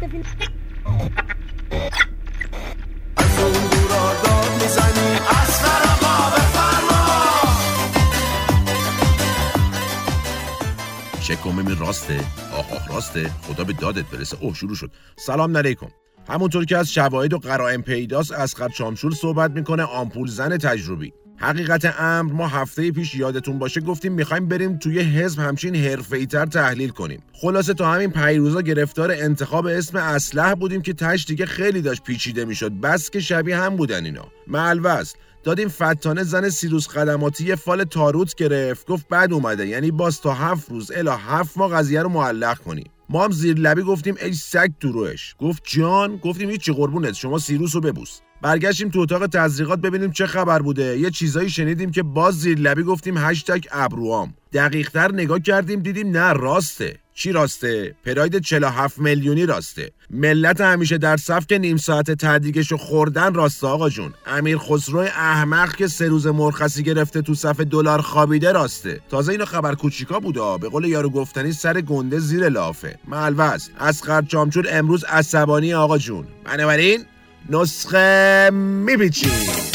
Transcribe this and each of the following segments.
شکم راسته. آه آه راسته. خدا به دادت برسه. اوه شروع شد. سلام علیکم. همونطور که از شواهد و قرائن پیداست اسقر چامشول صحبت می‌کنه آمپول زن تجربی. حقیقت امر ما هفته پیش یادتون باشه گفتیم می‌خوایم بریم توی حزب همچین حرفه‌ای‌تر تحلیل کنیم. خلاصه تا همین پیروزا گرفتار انتخاب اسم اسلح بودیم که تش دیگه خیلی داشت پیچیده می‌شد. بس که شبیه هم بودن اینا. معلوست. دادیم فتانه زن سیروس خدماتی فال تاروت گرفت. گفت بد اومده. یعنی باز تا هفت روز. الا هفت ما قضیه رو معلق کنیم ما هم زیر لبی گفتیم ای سگ تو گفت جان. گفتیم هیچی قربونت. شما سیروس رو ببوس. برگشتیم تو اتاق تزریقات ببینیم چه خبر بوده. یه چیزایی شنیدیم که باز زیر لبی گفتیم هشتگ ابروام. دقیقتر نگاه کردیم دیدیم نه راسته. چی راسته؟ پراید 47 میلیونی راسته. ملت همیشه در صف که نیم ساعت تدریگشو خوردن راسته آقا جون. امیر خسرو احمق که سه روز مرخصی گرفته تو صف دلار خوابیده راسته. تازه اینو خبر کوچیکا بوده به قول یارو گفتنی سر گنده زیر لافه. ملوز از چامچور امروز عصبانی آقا جون. بنابراین نسخه میپیچیم.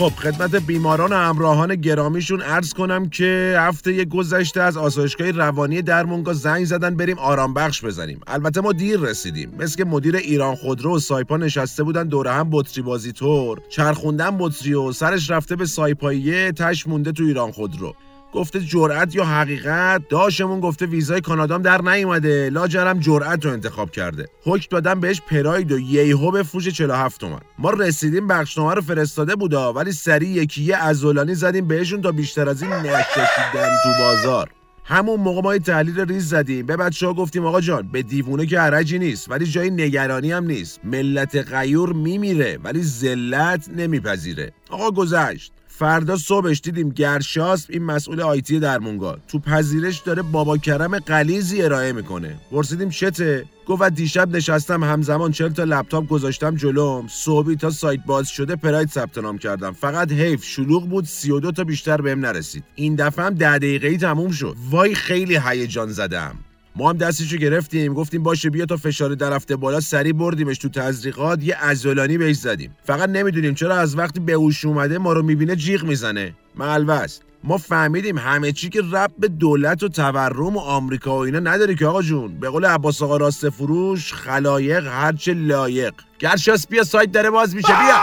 خب خدمت بیماران و همراهان گرامیشون عرض کنم که هفته گذشته از آسایشگاه روانی درمونگا زنگ زدن بریم آرام بخش بزنیم. البته ما دیر رسیدیم. مثل که مدیر ایران خودرو و سایپا نشسته بودن دور هم بطری بازی طور. چرخوندن بطری و سرش رفته به سایپاییه تش مونده تو ایران خودرو. گفته جرأت یا حقیقت؟ داشمون گفته ویزای کانادام در نیومده. لاجرم جرأت رو انتخاب کرده. حکم دادن بهش پراید و ییهو بفروش 47 تومن ما رسیدیم بخشنامه رو فرستاده بودا ولی سریع یکی یه ازولانی زدیم بهشون تا بیشتر از این نکشیدن تو بازار. همون موقع ما تحلیل ریز زدیم. به بچه ها گفتیم آقا جان به دیوونه که عرجی نیست ولی جای نگرانی هم نیست. ملت غیور میمیره ولی ذلت نمیپذیره. آقا گذشت. فردا صبحش دیدیم گرشاسب این مسئول آیتی درمونگا. تو پذیرش داره بابا کرم قلیزی ارائه می‌کنه. پرسیدیم چته؟ گفت دیشب نشستم همزمان 40 تا لپتاپ گذاشتم جلوم. صبحی تا سایت باز شده پراید ثبت نام کردم. فقط حیف شلوغ بود 32 تا بیشتر بهم نرسید. این دفعه هم 10 دقیقه‌ای تموم شد. وای خیلی هیجان زدم. ما هم دستشو گرفتیم گفتیم باشه بیا تا فشار در رفته بالا سری بردیمش تو تزریقات یه ازولانی بهش زدیم. فقط نمی‌دونیم چرا از وقتی به هوش اومده ما رو می‌بینه جیغ می‌زنه. معلوست ما فهمیدیم همه چی که رب به دولت و تورم و آمریکا و اینا نداره که آقا جون. به قول عباس آقا راست فروش خلایق هرچه لایق. گرشاس بیا سایت داره باز میشه بیا.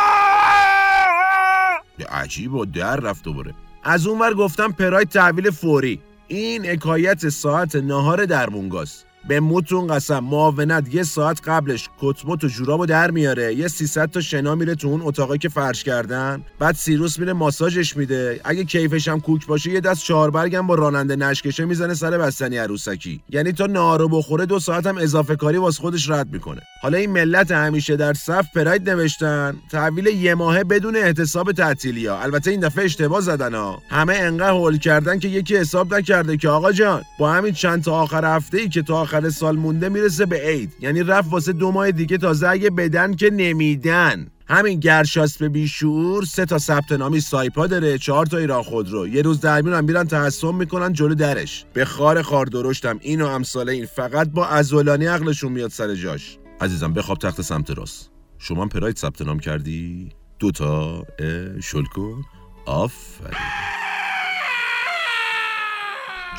عجیب و در رفت دوباره. از اونور گفتم پراید تحویل فوری. این حکایت ساعت نهار درمونگاست به موتون قسم معاونت یه ساعت قبلش کتموت و جورابو در میاره. یه 300 تا شنا میره تو اون اتاقی که فرش کردن. بعد سیروس میره ماساژش میده. اگه کیفش هم کوک باشه یه دست چهاربرگم با راننده نشکشه می‌زنه سر بستنی عروسکی. یعنی تا نهارو بخوره دو ساعت هم اضافه کاری واسه خودش رد می‌کنه. حالا این ملت همیشه در صف پراید نوشتن. تحویل یه ماهه بدون احتساب تعطیلیا. البته این دفعه اشتباه زدن ها. همه انقدر هول کردن که یکی حساب نکرده که آقا جان با همین چند تا آخر هفته ای که تا آخر سال مونده می‌رسه به عید. یعنی رفت واسه دو ماه دیگه تازه اگه بدن که نمیدن. همین گرشاس به بیشعور سه تا ثبت نامی سایپا داره چهار تا ایران خودرو. یه روز در میرن میرن تحسن می‌کنن جلو درش. به خار خار درشتم. اینو امثال این فقط با ازولانی عقلشون میاد سر جاش. عزیزم بخواب تخت سمت راست. شما هم پراید ثبت نام کردی؟ دوتا شل کن آفرین.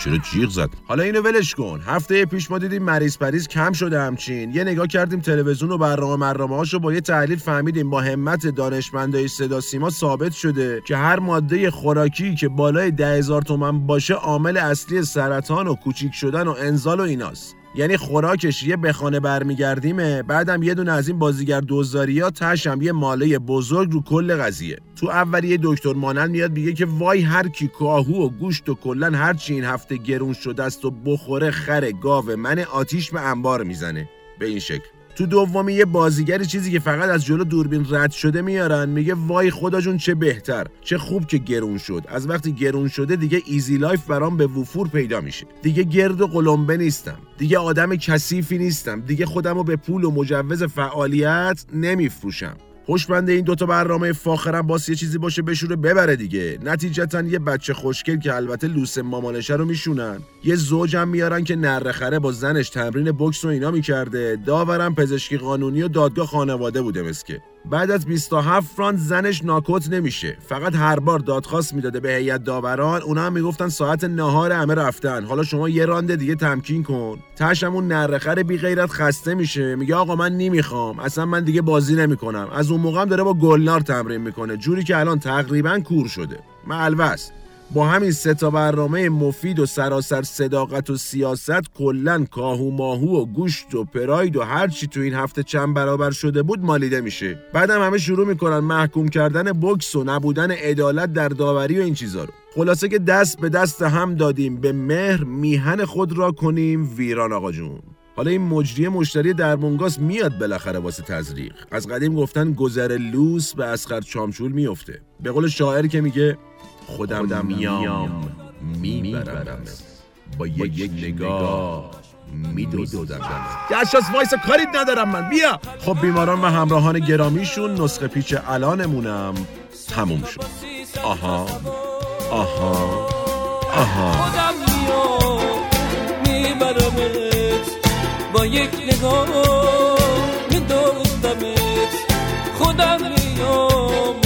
چرا جیغ زد؟ حالا اینو ولش کن. هفته پیش ما دیدیم مریض پریز کم شده همچین. یه نگاه کردیم تلویزیون و برنامه مرنامه با یه تحلیل فهمیدیم با همت دانشمندای صدا سیما ثابت شده که هر ماده خوراکی که بالای ده هزار تومن باشه عامل اصلی سرطان و کوچیک شدن و انزال و ایناست. یعنی خوراکش یه به خانه برمیگردیمه بعدم یه دونه از این بازیگر دوزاری ها تهشم یه ماله بزرگ رو کل قضیه. تو اولیه دکتر مانند میاد میگه که وای هر کی کاهو و گوشت و کلا هر چی این هفته گرون شده است و بخوره خر گاو من آتیش به انبار می‌زنه. به این شکل. تو دومی یه بازیگری چیزی که فقط از جلو دوربین رد شده میارن میگه وای خدا جون چه بهتر چه خوب که گرون شد. از وقتی گرون شده دیگه Easy Life برام به وفور پیدا میشه. دیگه گرد و قلمبه نیستم. دیگه آدم کثیفی نیستم. دیگه خودم رو به پول و مجوز فعالیت نمیفروشم. خوشبنده این دوتا برنامه فاخرم باس یه چیزی باشه بشوره ببره دیگه. نتیجتا یه بچه خوشگل که البته لوس مامانشه رو میشونن. یه زوجم میارن که نرخره با زنش تمرین بوکس و اینا می‌کرده. داورم پزشکی قانونی و دادگاه خانواده بوده مسکه. بعد از 27 فرانت زنش ناکوت نمیشه. فقط هر بار دادخواست می‌داده به هیئت داوران اونا هم می‌گفتن ساعت نهار همه رفتن. حالا شما یه راند دیگه تمکین کن. تشمون نرخر بی غیرت خسته میشه. میگه آقا من نمی‌خوام. اصلا من دیگه بازی نمی‌کنم. از اون موقع هم داره با گلنار تمرین می‌کنه. جوری که الان تقریبا کور شده. ملوست با همین سه تا برنامه مفید و سراسر صداقت و سیاست کلا کاهو ماهو و گوشت و پراید و هر چی تو این هفته چند برابر شده بود مالیده میشه. بعدم همه شروع می‌کنن محکوم کردن بکس و نبودن عدالت در داوری و این چیزا رو. خلاصه که دست به دست هم دادیم. به مهر میهن خود را کنیم. ویران آقا جون. حالا این مجری مشتری درمونگاس میاد بالاخره واسه تزریق. از قدیم گفتن گذر لوس به اسخر چامچول میفته به قول شاعر که میگه خودم, خودم میام می‌برم با یک نگاه میدوزدم گشاس وایس کاری ندارم من. بیا. خب بیماران و همراهان گرامیشون نسخه پیچ الانمونم تموم شد. آها آها آها. خودم میام میبرمت. با یک نگاه میدوزدمت خودم میام